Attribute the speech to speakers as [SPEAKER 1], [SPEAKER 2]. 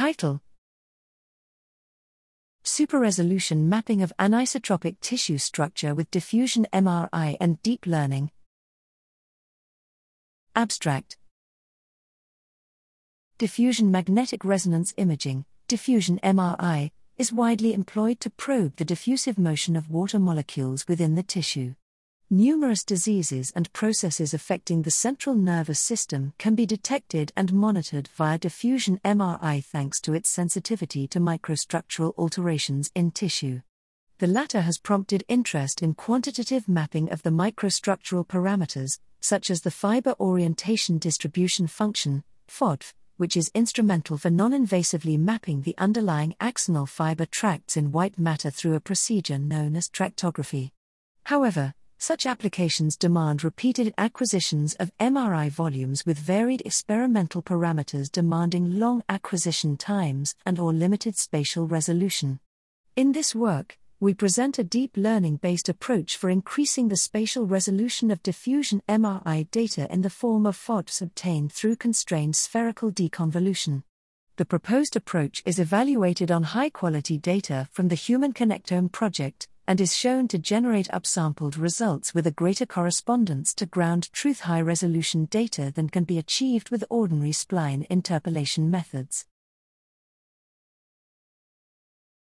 [SPEAKER 1] Title Superresolution Mapping of Anisotropic Tissue Structure with Diffusion MRI and Deep Learning. Abstract Diffusion magnetic resonance imaging, diffusion MRI, is widely employed to probe the diffusive motion of water molecules within the tissue. Numerous diseases and processes affecting the central nervous system can be detected and monitored via diffusion MRI thanks to its sensitivity to microstructural alterations in tissue. The latter has prompted interest in quantitative mapping of the microstructural parameters, such as the fiber orientation distribution function, FODF, which is instrumental for non invasively mapping the underlying axonal fiber tracts in white matter through a procedure known as tractography. However, such applications demand repeated acquisitions of MRI volumes with varied experimental parameters demanding long acquisition times and or limited spatial resolution. In this work, we present a deep learning based approach for increasing the spatial resolution of diffusion MRI data in the form of FODs obtained through constrained spherical deconvolution. The proposed approach is evaluated on high quality data from the Human Connectome project, and is shown to generate upsampled results with a greater correspondence to ground truth high resolution data than can be achieved with ordinary spline interpolation methods.